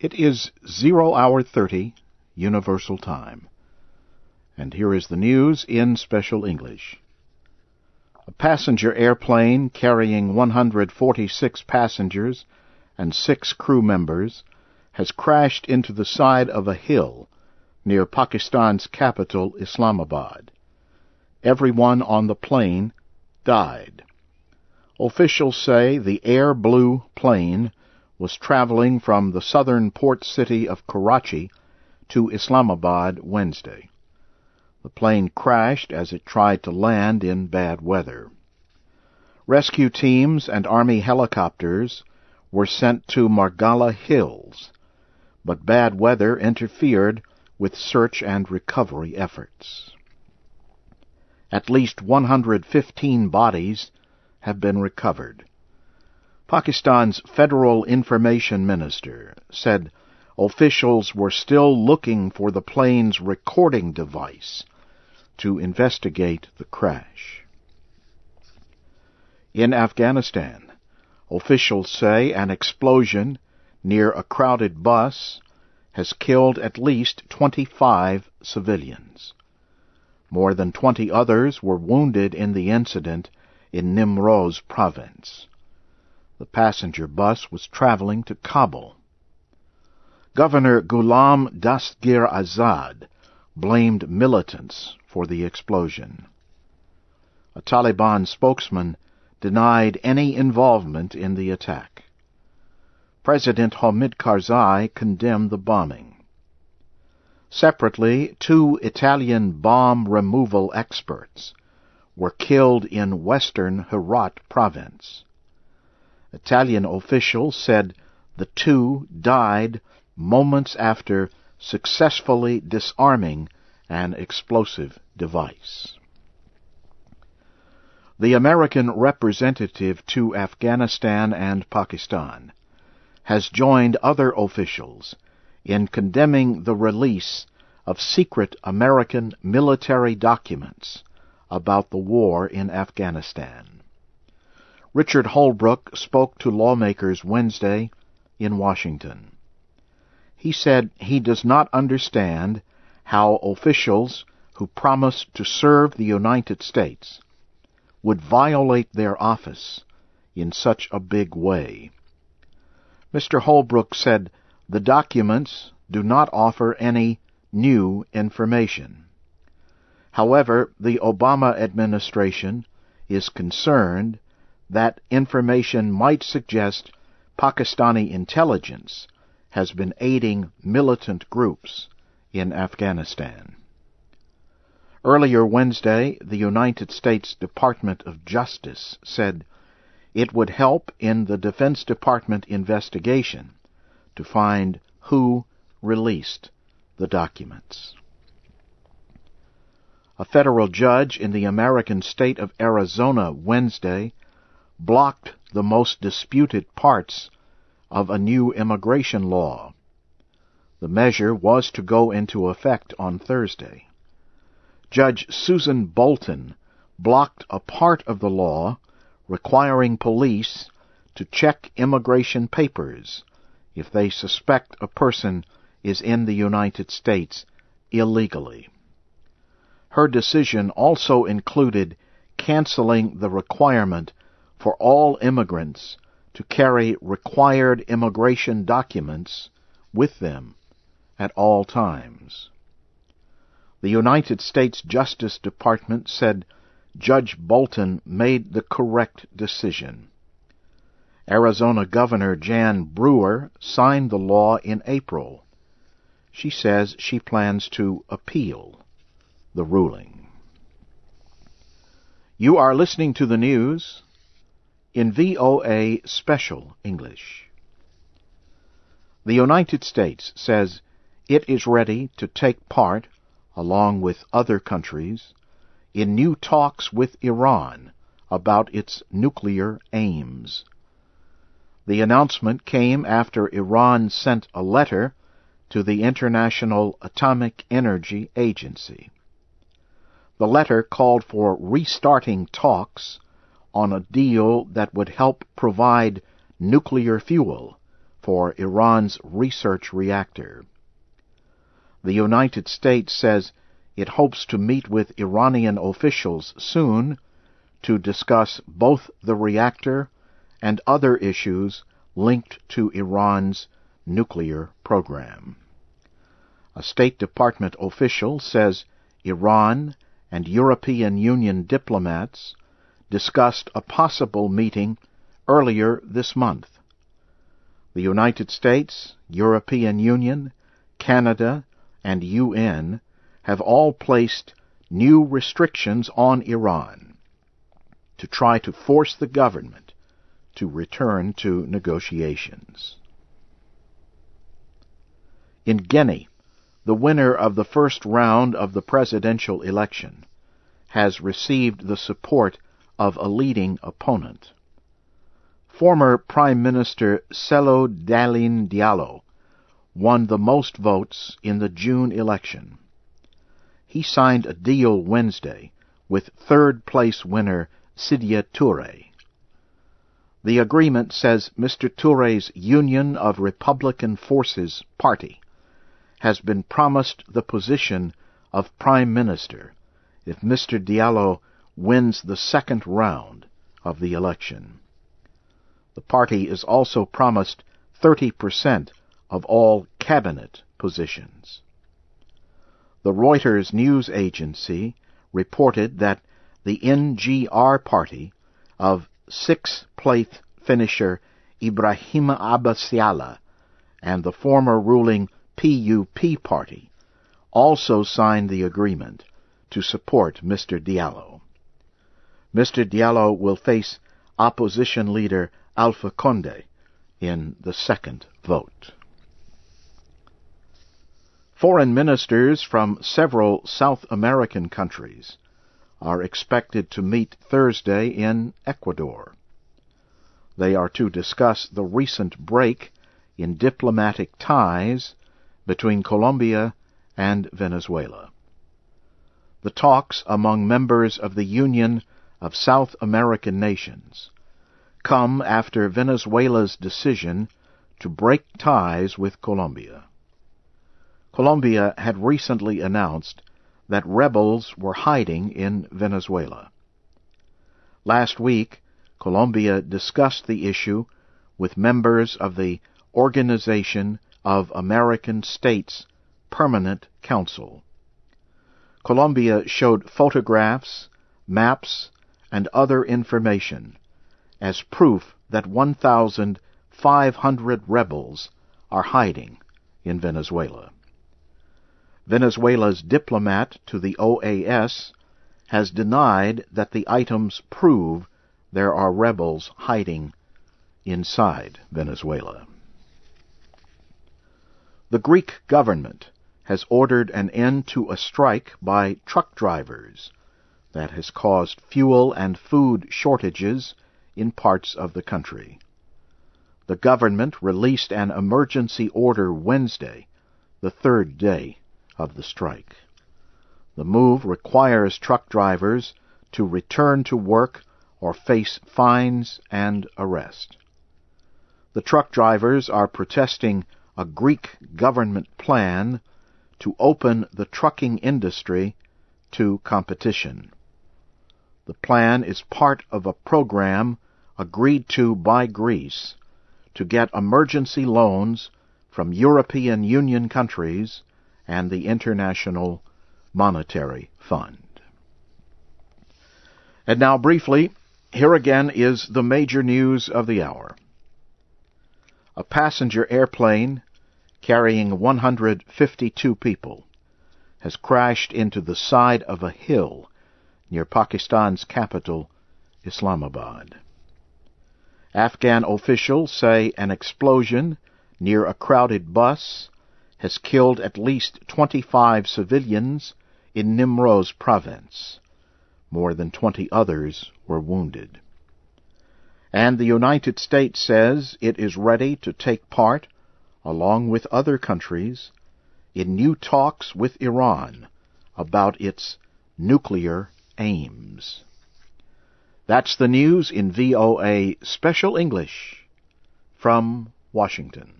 It is zero hour thirty Universal Time. And here is the news in special English. A passenger airplane carrying 146 passengers and six crew members has crashed into the side of a hill near Pakistan's capital, Islamabad. Everyone on the plane died. Officials say the Air Blue plane was traveling from the southern port city of Karachi to Islamabad Wednesday. The plane crashed as it tried to land in bad weather. Rescue teams and Army helicopters were sent to Margalla Hills, but bad weather interfered with search and recovery efforts. At least 115 bodies have been recovered. Pakistan's Federal Information Minister said officials were still looking for the plane's recording device to investigate the crash. In Afghanistan, officials say an explosion near a crowded bus has killed at least 25 civilians. More than 20 others were wounded in the incident in Nimroz province. The passenger bus was traveling to Kabul. Governor Ghulam Dastgir Azad blamed militants for the explosion. A Taliban spokesman denied any involvement in the attack. President Hamid Karzai condemned the bombing. Separately, two Italian bomb removal experts were killed in western Herat province. Italian officials said the two died moments after successfully disarming an explosive device. The American representative to Afghanistan and Pakistan has joined other officials in condemning the release of secret American military documents about the war in Afghanistan. Richard Holbrooke spoke to lawmakers Wednesday in Washington. He said he does not understand how officials who promise to serve the United States would violate their office in such a big way. Mr. Holbrooke said the documents do not offer any new information. However, the Obama administration is concerned that information might suggest Pakistani intelligence has been aiding militant groups in Afghanistan. Earlier Wednesday, the United States Department of Justice said it would help in the Defense Department investigation to find who released the documents. A federal judge in the American state of Arizona Wednesday blocked the most disputed parts of a new immigration law. The measure was to go into effect on Thursday. Judge Susan Bolton blocked a part of the law requiring police to check immigration papers if they suspect a person is in the United States illegally. Her decision also included canceling the requirement for all immigrants to carry required immigration documents with them at all times. The United States Justice Department said Judge Bolton made the correct decision. Arizona Governor Jan Brewer signed the law in April. She says she plans to appeal the ruling. You are listening to the news in VOA Special English. The United States says it is ready to take part, along with other countries, in new talks with Iran about its nuclear aims. The announcement came after Iran sent a letter to the International Atomic Energy Agency. The letter called for restarting talks on a deal that would help provide nuclear fuel for Iran's research reactor. The United States says it hopes to meet with Iranian officials soon to discuss both the reactor and other issues linked to Iran's nuclear program. A State Department official says Iran and European Union diplomats discussed a possible meeting earlier this month. The United States, European Union, Canada, and UN have all placed new restrictions on Iran to try to force the government to return to negotiations. In Guinea, the winner of the first round of the presidential election has received the support of a leading opponent. Former Prime Minister Cellou Dalein Diallo won the most votes in the June election. He signed a deal Wednesday with third place winner Sidya Touré. The agreement says Mr. Touré's Union of Republican Forces party has been promised the position of Prime Minister if Mr. Diallo wins the second round of the election. The party is also promised 30% of all cabinet positions. The Reuters news agency reported that the NGR party of six-plate finisher Ibrahim Abe Sylla and the former ruling PUP party also signed the agreement to support Mr. Diallo. Mr. Diallo will face opposition leader Alpha Conde in the second vote. Foreign ministers from several South American countries are expected to meet Thursday in Ecuador. They are to discuss the recent break in diplomatic ties between Colombia and Venezuela. The talks among members of the Union of South American Nations come after Venezuela's decision to break ties with Colombia. Colombia had recently announced that rebels were hiding in Venezuela. Last week, Colombia discussed the issue with members of the Organization of American States Permanent Council. Colombia showed photographs, maps, and other information as proof that 1,500 rebels are hiding in Venezuela. Venezuela's diplomat to the OAS has denied that the items prove there are rebels hiding inside Venezuela. The Greek government has ordered an end to a strike by truck drivers that has caused fuel and food shortages in parts of the country. The government released an emergency order Wednesday, the third day of the strike. The move requires truck drivers to return to work or face fines and arrest. The truck drivers are protesting a Greek government plan to open the trucking industry to competition. The plan is part of a program agreed to by Greece to get emergency loans from European Union countries and the International Monetary Fund. And now, briefly, here again is the major news of the hour. A passenger airplane carrying 152 people has crashed into the side of a hill near Pakistan's capital, Islamabad. Afghan officials say an explosion near a crowded bus has killed at least 25 civilians in Nimroz province. More than 20 others were wounded. And the United States says it is ready to take part, along with other countries, in new talks with Iran about its nuclear aims. That's the news in VOA Special English from Washington.